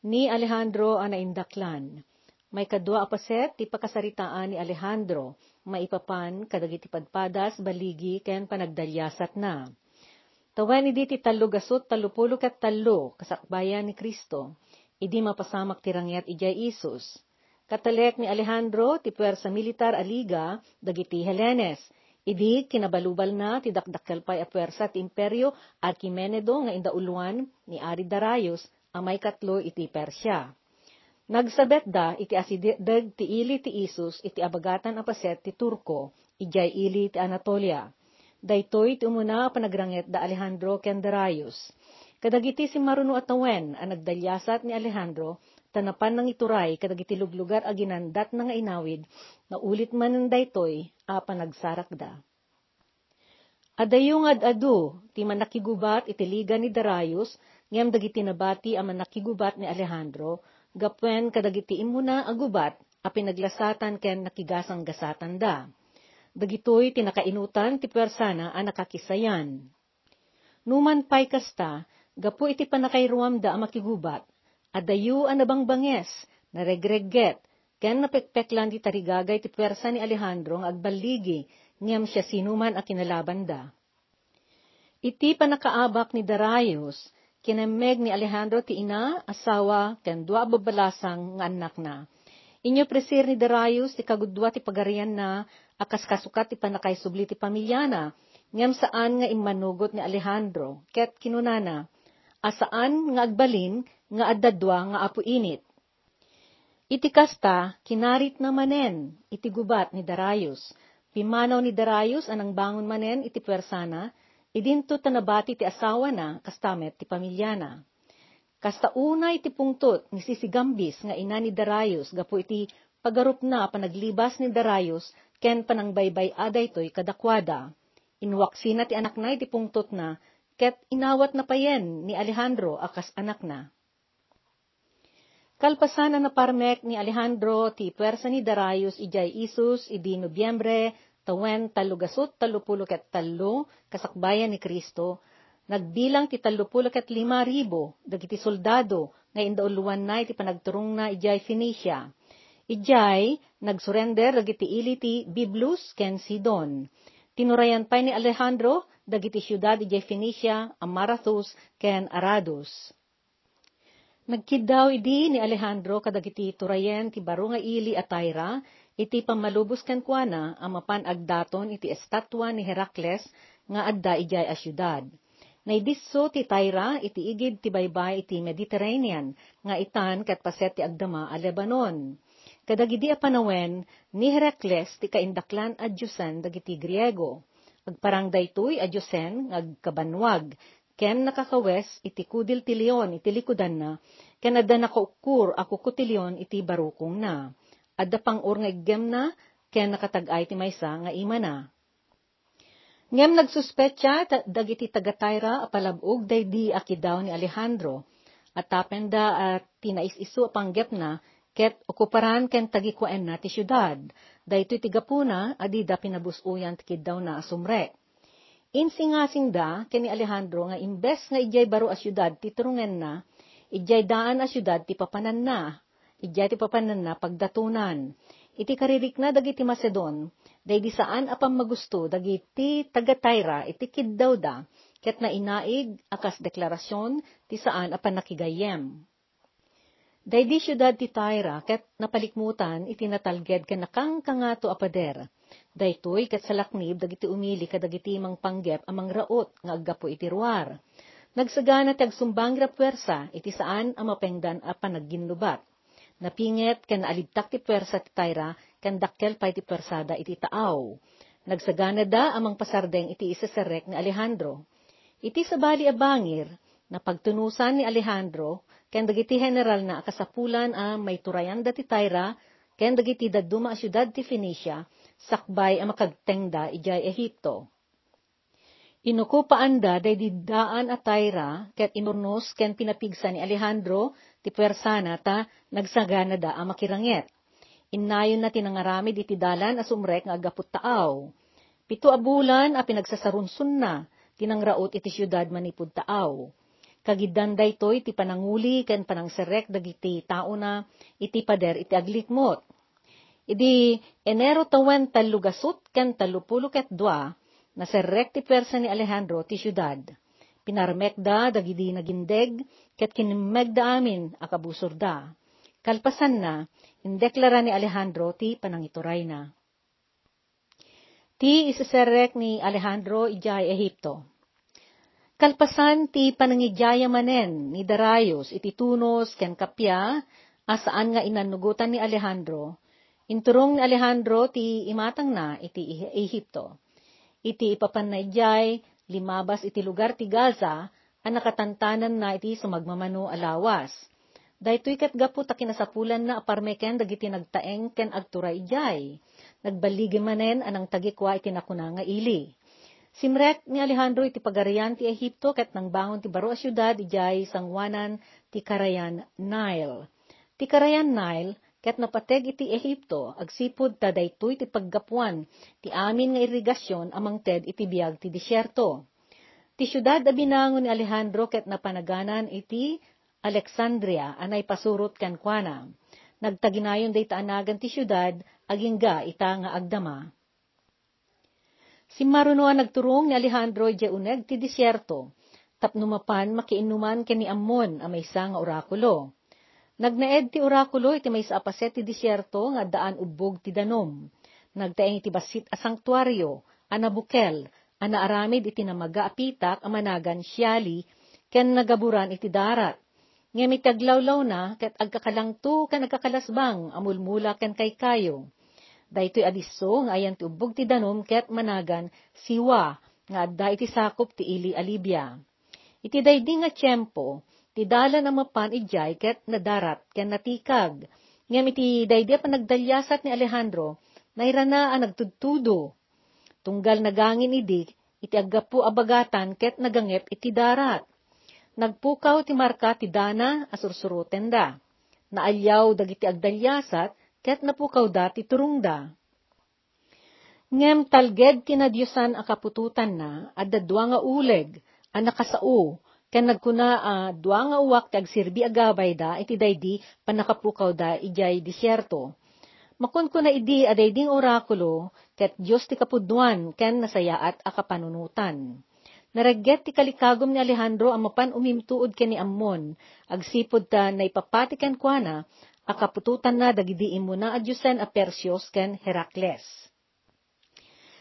Ni Alejandro ang naindaklan. May kadwa apaset, ti pakasaritaan ni Alejandro, maipapan, kadagiti padpadas, baligi, ken panagdalyasat na. Tawan idi ti talo gasot talupulo kat talo, kasakbayan ni Kristo, idi mapasamak tirangyat ijay Isus. Katalek ni Alejandro, ti puwersa militar aliga, dagiti Helenes, idi kinabalubal na ti dakdakkel pay a puwersa ti imperyo Archimenedo nga indauluan ni Ari Darius, amay katlo iti Persya. Nagsabet da iti asideg ti ili ti Isus iti abagatan a paset ti Turko, ijay ili ti Anatolia. Daytoy ti umuna panagranget da Alejandro ken Darius. Kadagiti si Maruno at Tawen ang nagdalyasat ni Alejandro, tanapan ng ituray kadagiti luglugar a ginandat na inawid, na ulit man ng daytoy a panagsarak da. Adayo nga adu, ti manakigubat iti liga ni Darius, ngem dagiti nabati a manakigubat ni Alejandro, gapwen kadagiti imuna agubat a pinaglasatan ken nakigasang gasatan da. Dagitoy tinakainutan ti persana a nakakisayan. Numan pay kasta, gapu iti panakairuam da a makigubat, adayu a nabangbanges, naregregget, ken napekpeklan ti tarigagay ti persa ni Alejandro nga agbaligi, ngem siya sinuman a kinalaban da. Iti panakaabak ni Darius, kinameg ni Alejandro ti ina, asawa, ken dua babalasang nga anak na. Inyo presir ni Darius ti kagudwa ti pagarian na, akas kasukat ti panakay subli ti pamilyana, ngem saan nga immanugot ni Alejandro, ket kinunana, asaan nga agbalin, nga addadwa nga apo init. Iti kasta, kinarit na manen, iti gubat ni Darius. Pimanaw ni Darius anang bangon manen iti persana, idinto tanabati ti asawa na, kastamet ti pamilyana. Kasta una iti pungtot ni Sisigambis nga ina ni Darius, gapu iti pagarup na panaglibas ni Darius, ken panangbaybay aday toy kadakwada. Inwaksi na ti anak na iti pungtot na, ket inawat na payen ni Alejandro akas anak na. Kalpasan na naparmek ni Alejandro ti pwersa ni Darius ijay Isus idi Nobyembre tawen talugasot talupulo ket talo kasakbayan ni Kristo nagbilang ti talupulo ket lima ribo dagiti soldado nga indauluan na iti panagturong na ijay Phoenicia. Ijay nagsurrender dagiti ili ti Biblus ken Sidon. Tinurayan pay ni Alejandro dagiti syudad ijay Phoenicia, Amarathus ken Aradus. Nagkidaw idi ni Alejandro kadagiti turayen ti baro nga ili at Tyra, iti pamalubos ken kuana amapan agdaton iti estatwa ni Heracles nga adda ijay a syudad. Naidisso ti Tyra iti igid ti baybay iti Mediterranean nga itan ket paset ti agdama a Lebanon. Kadagidi a panawen ni Heracles ti kaindaklan a Diyosan dagiti Griego. Agparang daytoy a Diyosen ngagkabanwag ken nakakawes iti kudil ti leon iti likudan na, ken adda nakaukur ako kutilyon iti barukong na. Adda pang ur nga iggem na, ken nakatagay ti maysa nga ima na. Ngem nagsuspetya dagiti taga-Tyra apalabog daydi akidaw ni Alejandro, at tapenda at tinais isu panggep na, ket okuparan ken tagikuan na ti syudad, daytoy tigapuna adida pinabusuyan ti kidaw na asumrek. Insingasing da, ken ni Alejandro nga imbes nga ijay baro a syudad ti turungen na, ijay daan a syudad ti papanan na, ijay ti papanan na pagdatunan. Iti karirik na dagiti Macedon, daydi saan apam magusto dagiti taga-Tyra iti kiddaw da, ket na inaig akas deklarasyon ti saan apan nakigayem. Daydi syudad ti Tyra ket napalikmutan iti natalged ken nakang kangato a pader Daytoy ket salaknib dagiti umili kadagiti mang panggep amang raot nga aggapo iti ruar. Nagsagana ti agsumbang puwersa iti saan ang mapengdan a panagginlubat. Napinget ken alibtak ti puwersa ti Tyra ken dakkel pay ti puwersada iti taaw. Nagsagana da amang pasardeng iti isaserek ni Alejandro. Iti sabali a bangir, na pagtunusan ni Alejandro, ken dagiti general na kasapulan a may turayan da ti Tyra, ken dagiti daduma a syudad ti Phoenicia, sakbay ang makagtengda ijay Ehipto. Inukupaan da day didaan at Tyra, ket inurnos ken pinapigsa ni Alejandro, ti puwersana ta nagsagana da ang makiranget. Innayon na tinangaramid iti dalan as umrek nga agaput taaw. Pito a bulan a pinagsasarunsun na, tinangraot iti syudad manipud taaw. Kagidan daytoy ti pananguli ken panangserek dagiti tao na iti pader iti aglikmot. Idi Enero tawen talugasot ken talupulo ket dua, naserrek ti persa ni Alejandro ti syudad. Pinarmekda dagidi nagindeg ket kinimegda amin akabusor da. Kalpasan na, indeklara ni Alejandro ti panangituray na. Ti isiserek ni Alejandro ijay Ehipto. Kalpasan ti panangijaya manen ni Darius iti tunos ken kapya asaan nga inanugutan ni Alejandro. Inturong ni Alejandro ti imatang na iti Ehipto. Iti ipapan na ijay limabas iti lugar ti Gaza ang nakatantanan na iti sumagmamano alawas. Daytoy ket gapu ta kinasapulan na aparmeken dagiti nagtaeng ken agturay ijay. Nagbaligi manen anang tagikwa iti nakuna nga ili. Simrek ni Alejandro iti pagarian ti Ehipto ket nang bangon ti baro a syudad ijay sangwanan ti Karayan Nile. Ti Karayan Nile ket napateg iti Ehipto agsipud ta daytoy ti paggapuan ti amin nga irigasyon amang ted iti biag ti disyerto. Ti syudad a binangon ni Alejandro ket napanaganan iti Alexandria anay pasurot ken kuana. Nagtaginayon day taanagan ti syudad agingga ita nga agdama. Si Marunoa nagturong ni Alejandro uneg ti disyerto, tapnumapan makiinuman ken ni Ammon a maysa nga orakulo. Nagnaed ti orakulo iti maysa apaset ti disyerto nga daan ubog ti danom. Nagtaeng iti basit a sanktuaryo, anabukel, anaaramid iti namaga apitak amanagan siyali, ken nagaburan iti darat. Ngem itaglawlaw na, ket agkakalangto ken agkakalasbang, amulmula ken kay kayo. Daytoy adiso nga ayan ti ubog ti danom ket managan siwa nga adda iti sakop ti ili alibya. Iti daydi nga tiyempo, ti dalan ang mapan ijay ket nadarat ken natikag. Ngem iti daydi pa nagdalyasat ni Alejandro, nairana ang nagtudtudo. Tunggal nagangin idi, iti aggapu abagatan ket nagangep iti darat. Nagpukaw ti marka ti dana asursuruten da. Naalyaw dagiti agdalyasat ket napukaw da ti turungda. Ngem talged tinadyosan a kapututan na, adda dua nga uleg, a ken nagkuna uh, dua nga uwak ti agsirbi agabay da, iti daydi panakapukaw da ijay disyerto. Makon ko na idi aday ding orakulo, ket Diyos ti kapudwan, ken nasayaat a kapanunutan. Naragget ti kalikagom ni Alejandro ang mapan umimtuod ken ni Ammon, agsipod ta na ipapatikan kwa na, akapututan na dagidi imo na adyusen a Persios ken Herakles.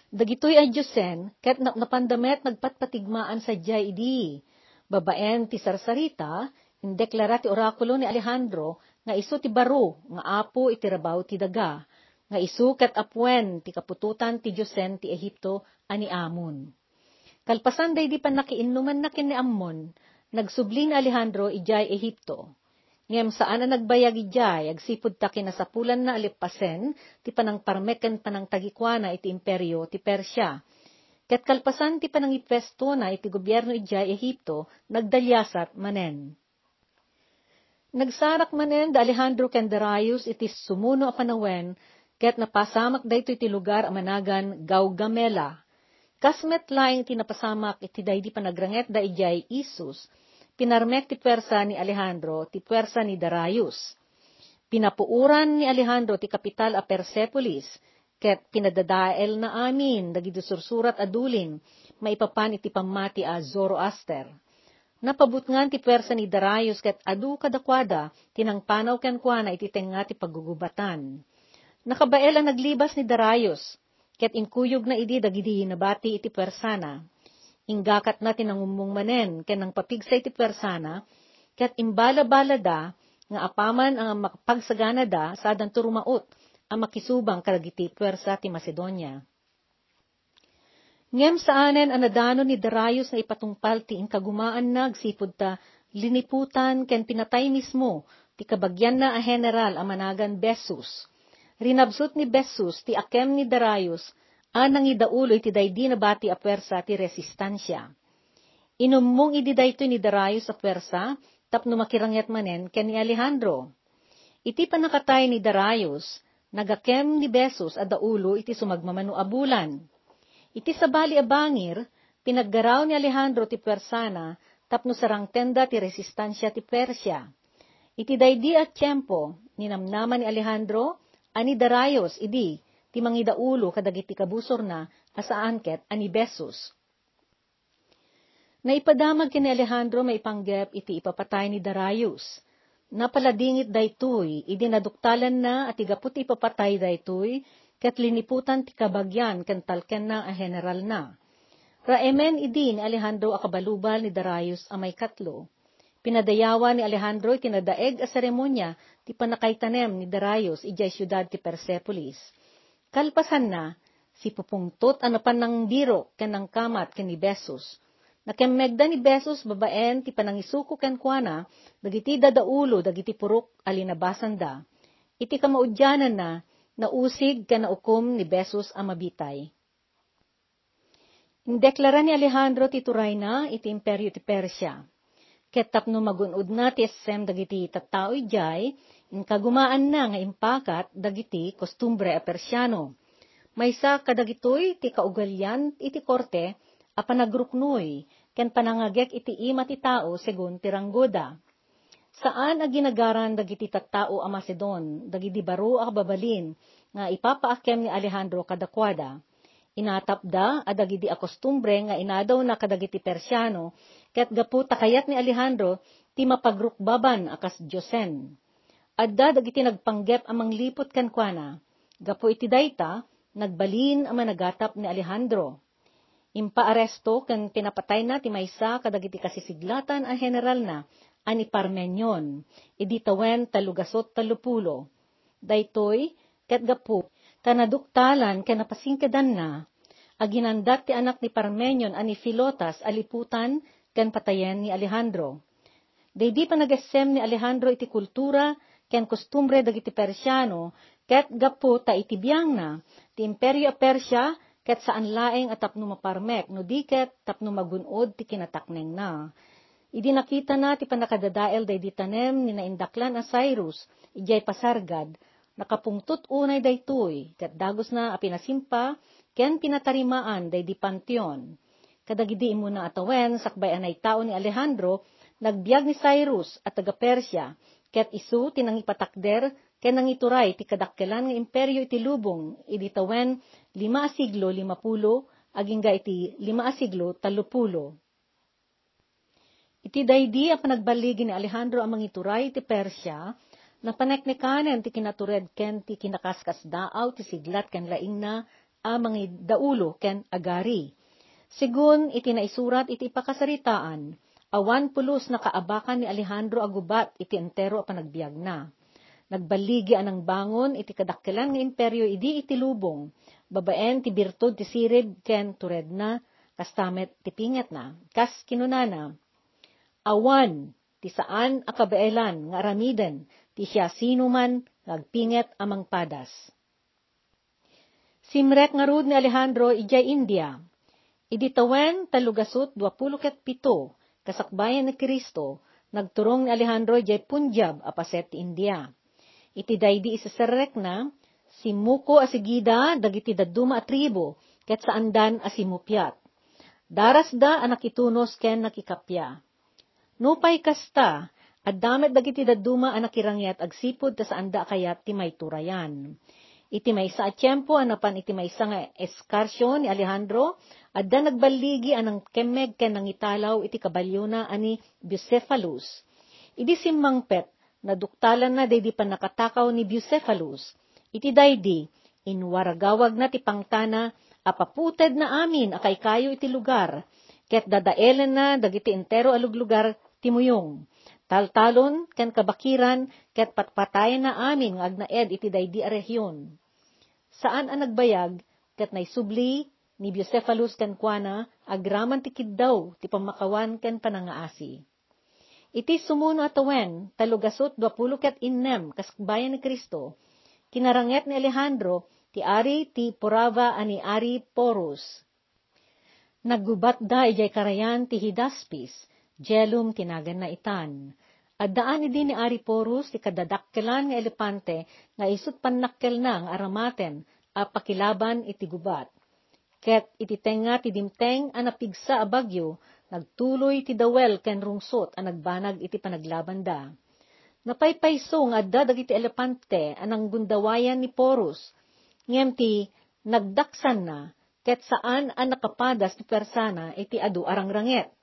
Dagitoy adyusen, ket napandamet nagpatpatigmaan sa jay idi. Babaen ti sarsarita, indeklara ti orakulo ni Alejandro, nga iso ti baro, nga apo iti rabaw ti daga, nga isu ket apwen ti kapututan ti Diyosen ti Ehipto ani Amon. Kalpasan day di pa nakiinuman na ni Ammon, nagsubling Alejandro ijay Ehipto. Ngem saan na nagbayag ijay, agsipod ta kinasapulan na alipasen, ti panang parmeken panang tagikwana iti imperyo ti Persya. Ket kalpasan ti panang ipesto na iti gobyerno ijay Ehipto, nagdalyasat manen. Nagsarak manen da Alejandro ken Darius iti sumuno a panawen, ket napasamak dayto iti lugar a managan Gaugamela. Kasmet laing tinapasamak iti daydi panagranget da ijay Isus, pinarmek ti pwersa ni Alejandro ti pwersa ni Darius. Pinapuuran ni Alejandro ti kapital a Persepolis, ket pinadadael na amin dagiti sursurat adulin, maipapan iti pamati a Zoroaster. Napabutngan ti pwersa ni Darius ket adu kadakwada tinangpanaw ken kuana iti tenga ti paggugubatan. Nakabael ang naglibas ni Darius, ket inkuyog na idi dagidi nabati iti pwersana inggakat na tinangumong manen, ken ang papigsay ti persana, ket imbala-bala da, nga apaman ang makapagsagana da, sadan turumaot, ang makisubang karagiti pwersa ti Macedonia. Ngem saanen anadano ni Darius na ipatungpal ti inkagumaan nagsipod ta, liniputan ken pinatay mismo, ti kabagyan na a general amanagan Besus. Rinabsut ni Besus ti akem ni Darius, anang idaulo iti daydi na bati a pwersa ti resistansya. Inummong idi dayto ni Darius a pwersa, tapno makirangyat manen ken ni Alejandro. Iti panakatay ni Darius, nagakem ni Besos a daulo iti sumagmamano abulan. Iti sabali a bangir, pinaggaraw ni Alejandro ti pwersana, tapno sarang tenda ti resistansya ti Persya. Iti daydi at tiyempo, ninamnaman ni Alejandro, ani Darayos, idi, ti mangidaulo kadagiti kabusor na, asaan ket ani Besus. Naipadamag kini Alejandro may panggep iti ipapatay ni Darayus. Napaladingit daytoy, idi naduktalan na at igaputi ipapatay daytoy, ket liniputan ti kabagyan ken talken na a general na. Raemen idi ni Alejandro akabalubal ni Darayus a may katlo. Pinadayawa ni Alejandro itinadaeg a seremonya ti panakaitanem ni Darayus ijay syudad ti Persepolis. Kalpasan na, si pupungtot anapan ng biro ken ng kamat ken ni Besos. Nakemmegda ni Besos babaen ti panangisuko ken kuana, dagiti dadaulo dagiti purok alinabasan da. Iti kamaudyanan na, nausig ken naukom ni Besos a mabitay. Indeklara ni Alejandro ti turay na iti imperyo ti Persya. Ket tapno magunod na ti SM dagiti tattao ijay, in kagumaan na nga impakat dagiti kostumbre a Persyano. Maysa kadagitoy ti kaugalyan iti korte a panagruknoy ken panangagek iti ima ti tao segun tiranggoda. Saan a ginagaran dagiti tattao a Macedon, dagiti baro a babalin, nga ipapaakem ni Alejandro kadakwada inatapda a kostumbre nga inadaw na kadagiti Persyano, ket gapu takayat ni Alejandro ti mapagrukbaban akas Diyosen. Adda dagiti nagpanggep amang lipot kankwana, gapu iti dayta, nagbalin ang managatap ni Alejandro. Impaaresto ken pinapatay na ti maysa kadagiti kasisiglatan a general na ani Parmenyon, idi tawen talugasot talupulo. Daytoy, ket gapu, kanaduktalan ken napasingkedan na, aginandat ti anak ni Parmenyon ani Filotas aliputan ken patayen ni Alejandro. Daydi pa nagasem ni Alejandro iti kultura ken kostumbre dagiti Persiano ket gapu ta iti biyang na ti imperyo a Persya ket saan laeng at tapno maparmek no diket tapno magunod ti kinatakneng na. Idi nakita na ti panakadadael daydi tanem ni naindaklan a Cyrus ijay pasargad nakapungtot unay daytoy ket dagos na a pinasimpa ken pinatarimaan day di panteon. Kadagidi mo na atawen, sakbay anay tao ni Alejandro, nagbiag ni Cyrus at taga Persya, ket isu tinang ipatakder, ken nang ituray ti kadakkelan nga imperyo iti lubong, idi tawen lima asiglo lima pulo, aging ga iti lima asiglo talupulo. Iti daydi a panagbaligi ni Alejandro amang ituray ti Persya, na paneknekanen ti kinatured ken ti kinakaskas daaw ti siglat ken laing na a mga daulo ken agari. Sigun iti naisurat iti pakasaritaan, awan pulos na kaabakan ni Alejandro agubat iti entero a panagbiag na. Nagbaligi anang bangon iti kadakkelan nga imperyo idi iti lubong, babaen ti birtud ti sirib ken tured na, kastamet ti pinget na, kas kinunana. Awan, ti saan akabaelan nga aramiden, ti siya sinuman ngagpinget amang padas. Simrek nga rud ni Alejandro ijay India. Iditawen talugasot 27 kasakbayan ni Kristo, nagturong ni Alejandro ijay Punjab apaset India. Iti daydi isasarek na, si Muko asigida dagiti daduma a tribo, ket saandan asimupyat. Daras da anak itunos ken nakikapya. Nupay kasta, at damet dagiti daduma anak irangyat agsipod ta saanda kayat ti may turayan. Iti may sa atiyempo, anapan iti may nga eskarsyon ni Alejandro, adda nagbaligi anang kemeg ken nang italaw iti kabalyo na ani Bucephalus. Idi simmangpet, naduktalan na daydi pa nakatakaw ni Bucephalus. Iti daydi, inwaragawag na ti pangtana, apaputed na amin akay kayo iti lugar, ket dadaelen na dagiti entero aluglugar timuyong. Taltalon, ken kabakiran, ket patpatayan na amin nga agnaed iti daydi a rehiyon. Saan ang nagbayag, ket naisubli, ni Bucephalus ken kuana, agraman ti kiddaw, ti pamakawan ken panangaasi. Iti sumuno atawen, talugasot dwapulo ket innem, kaskbayan ni Kristo, kinaranget ni Alejandro, ti ari ti Porava ani ari Porus. Naggubat da ijay karayan ti Hidaspis, jelum tinagan na itan. At daan idi ni Ari Porus ti kadadakkelan nga elepante nga isut panakkel na nga aramaten a pakilaban iti gubat. Ket iti tenga ti dimteng a napigsa a bagyo Nagtuloy ti dawel ken rungsot a nagbanag iti panaglaban da. Napaypayso nga adda dagiti elepante anang gundawayan ni Porus. Ngem ti nagdaksan na ket saan an nakapadas ti persana iti adu arangranget.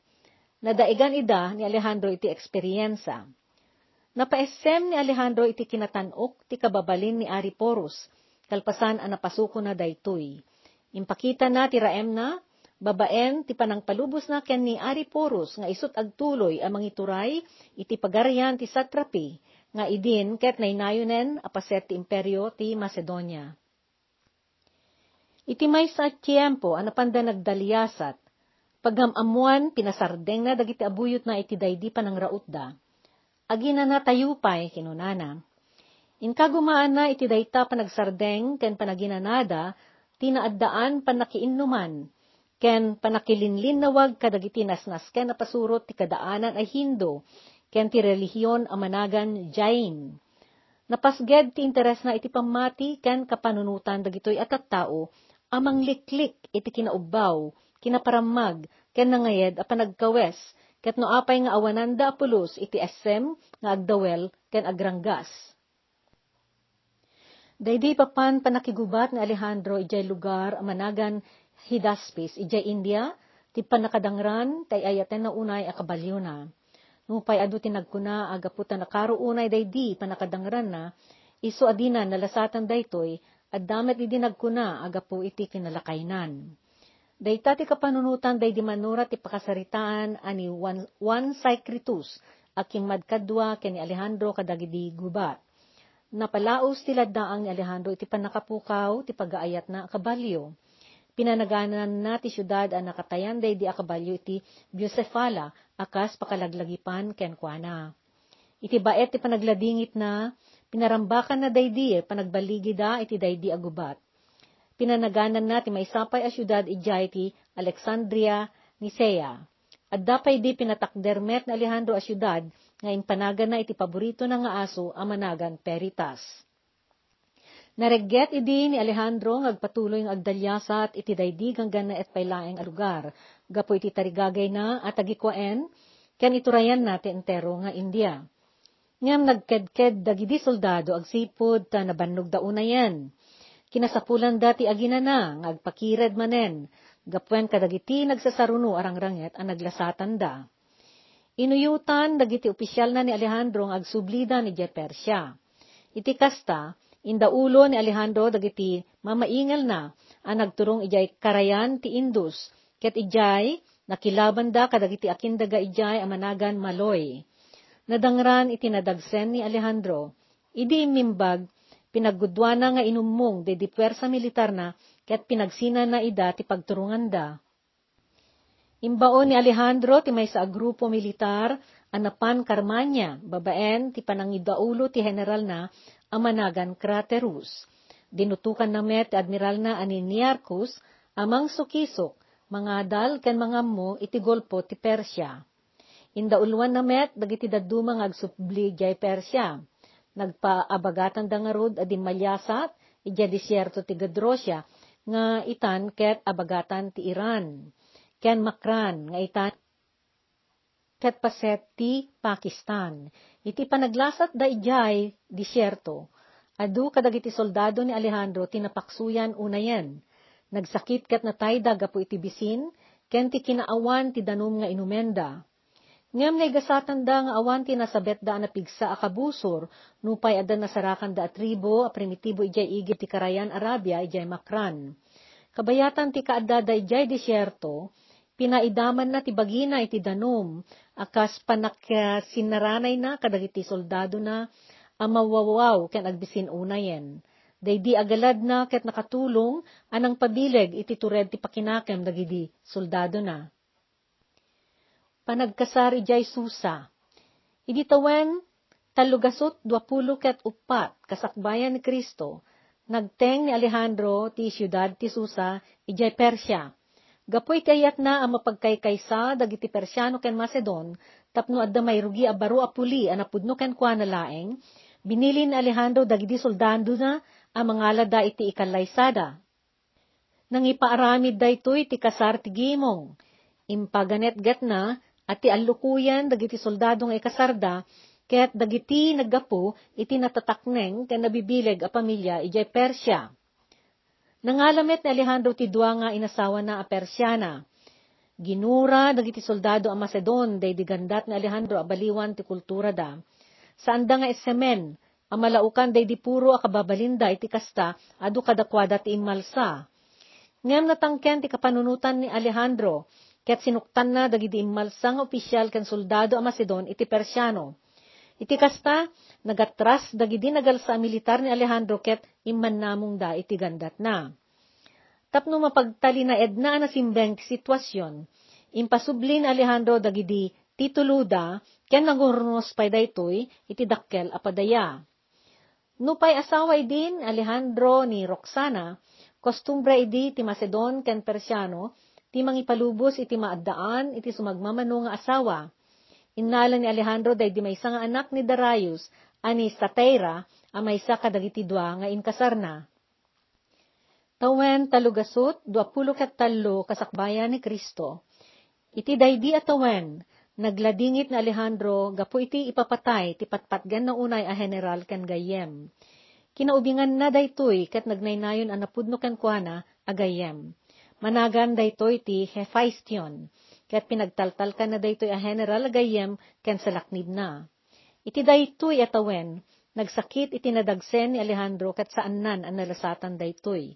Nadaigan ida ni Alejandro iti eksperyensa. Napaessem ni Alejandro iti kinatanok ti kababalin ni Ari Porus, kalpasan an napasuko na daytoy. Impakita na ti raem na, babaen ti panangpalubos na ken ni Ari Porus nga isut agtuloy a mangituray iti pagaryan ti satrapi nga idin ket nainayonen apaset ti imperyo ti Macedonia. Iti may sa tiyempo an napanda nagdalyasat, paghamamuan pinasardeng na dagiti abuyot na iti daydi panang raut da agina na tayupay kinunana. Inkagumaan na iti dayta panagsardeng ken panaginanada, tinaaddaan panakiinuman, ken panakilinlinawag kadagiti nasnas ken napasurot ti kadaanan ay Hindo, ken ti relihiyon amanagan Jain. Napasged ti interes na iti pamati ken kapanunutan dagitoy at tao, amang liklik iti kinaubaw, kinaparamag, ken nangayed a panagkawes, ket no apay nga awanan da apulos iti SM nga agdawel ken agranggas. Daydi papan panakigubat ni Alejandro ijay lugar amanagan Hidaspes ijay India ti panakadangran tay ayaten na unay akabalyo na. Nupay adu tinagkuna agaputan na karo unay daydi panakadangran na iso adina nalasatan daytoy at damet idi nagkuna agapu iti kinalakaynan. Dayta ti kapanunutan day di manura ti pakasaritaan ani Juan, Juan Cycritus, aking madkadwa ken ni Alejandro kadagidi gubat. Napalaos ti laddaang ni Alejandro iti panakapukaw ti pagaayat na kabalyo. Pinanaganan na ti syudad a nakatayan day di akabalyo iti Bucephala, akas pakalaglagipan ken kuana. Iti baet ti panagladingit na, pinarambakan na daydi panagbaligi da iti daydi agubat pinanaganan na ti may sapay a syudad ijay ti Alexandria, Nisea. At dapay di pinatakdermet na Alejandro a syudad, nga impanagan na iti paborito nga aso a managan Peritas. Naregget idi ni Alejandro ngagpatuloy ng agdalyasat iti daydig hanggang na et paylaeng a lugar, gapo iti tarigagay na at agikwaen, ken iturayan natin entero nga India. Ngam nagkedked dagidi soldado agsipod ta nabannog dauna yan Kinasapulan dati aginana, ngagpakired manen, gapwen kadagiti nagsasaruno arangranget ang naglasatan da. Inuyutan dagiti opisyal na ni Alejandro ng agsublida ni Jepersya. Iti kasta, indaulo ni Alejandro dagiti mamaingal na ang nagturong ijay karayan ti Indus, ket ijay nakilaban da kadagiti akindaga ijay amanagan maloy. Nadangran iti nadagsen ni Alejandro, idi mimbag Pinaggudwana nga inumong de di puwersa militar na, kaya't pinagsina na ida ti pagturungan da. Imbaon ni Alejandro ti may sa grupo militar, anapan Carmania, babaen ti panangidaulo ti general na, amanagan Craterus. Dinutukan na met admiral na ani Niarchus, amang sukisok, mga dal ken mga mo iti golpo ti Persya. Indauluan na met, dagiti dadumang agsupli jay Persya nagpaabagatan da nga rod adi malyasat, ija disyerto ti Gadrosya, nga itan ket abagatan ti Iran. Ken makran, nga itan ket paset ti Pakistan. Iti panaglasat da ijay disyerto, adu kadagiti soldado ni Alejandro tinapaksuyan unayen. Nagsakit ket natay dagapo iti bisin, ken ti kinaawan ti danum nga inumenda Ngam ngay gasatan da nga awan ti nasabet da na pigsa akabusor, nupay adan nasarakan da tribo, a primitibo ijay igit ti Karayan Arabia, ijay Makran. Kabayatan ti kaadda da ijay disyerto, pinaidaman na ti bagina iti danum, akas panak sinaranay na kadagiti soldado na, amawawaw ken agbisin unayen. Daydi agalad na ket nakatulong, anang pabileg iti tured ti pakinakem dagidi soldado na panagkasari jay susa. Idi tawen, talugasot dwapulo ket upat kasakbayan ni Kristo, nagteng ni Alejandro ti siyudad ti Susa, ijay Persya. Gapoy kayat na ang mapagkaykaysa dagiti Persyano ken Macedon, tapno adda may rugi a baro a puli a napudno ken kwa na laeng, binili ni Alejandro dagiti soldando na ang mga lada iti ikalaysada. Nang ipaaramid da ito'y ti kasar ti gimong, impaganet gat na, at ti allukuyan dagiti soldado nga ikasarda, kaya't dagiti naggapo iti natatakneng ken nabibileg a pamilya ijay Persya. Nangalamet ni Alejandro ti dua nga inasawa na a Persyana. Ginura dagiti soldado a Macedon day digandat ni Alejandro a baliwan ti kultura da. Saan da nga esemen, a malaukan day di puro a kababalinda iti kasta adu kadakwada ti immalsa. Ngem natangken ti kapanunutan ni Alejandro, ket sinuktan na dagiti immalsa nga opisyal ken soldado a Macedon iti Persyano. Iti kasta, nagatras dagidi nagalsa militar ni Alejandro ket imman namong da iti gandat na. Tapno mapagtali na edna na simbeng sitwasyon, impasubli ni Alejandro dagidi tituluda ken nagurnos pay daytoy iti dakkel a padaya. Nupay asaway din Alejandro ni Roxana, kostumbre idi ti Macedon ken Persiano, ti mangipalubos iti maaddaan iti sumagmamano nga asawa Innala ni Alejandro day di maysa nga anak ni Darius, ani Stateira, a maysa kadagiti dua nga inkasar na. Tawen talugasot, duapulo kat talo kasakbayan ni Kristo. Iti daydi atawen, nagladingit na Alejandro, gapo iti ipapatay, ti patpatgan na unay a general kan gayem. Kinaubingan na daytoy, kat nagnaynayon a napudno kan kuana, agayem. Managan daytoy ti Hephaestion ket pinagtaltal ka na daytoy a general gayem ken salaknib na. Iti daytoy atawen, nagsakit iti nadagsen ni Alejandro ket saan nan ang nalasatan daytoy.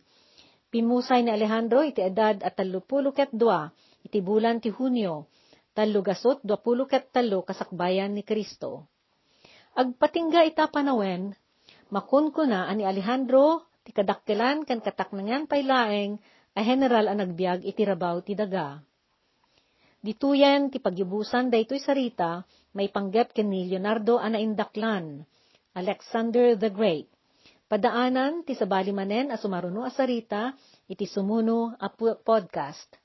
Pimusay ni Alejandro iti edad at talupulo ket dua, iti bulan ti Hunyo, talugasot duapulo ket talo kasakbayan ni Kristo. Agpatingga ita panawen, makun ko na ani Alejandro ti kadakkelan ken kataknangan paylaeng a general a nagbiag iti rabaw ti daga. Dituyan ti pagyubusan daytoy sarita, may panggap ken ni Leonardo ana indaklan, Alexander the Great. Padaanan ti sabali manen a sumaruno a sarita, iti sumuno a podcast.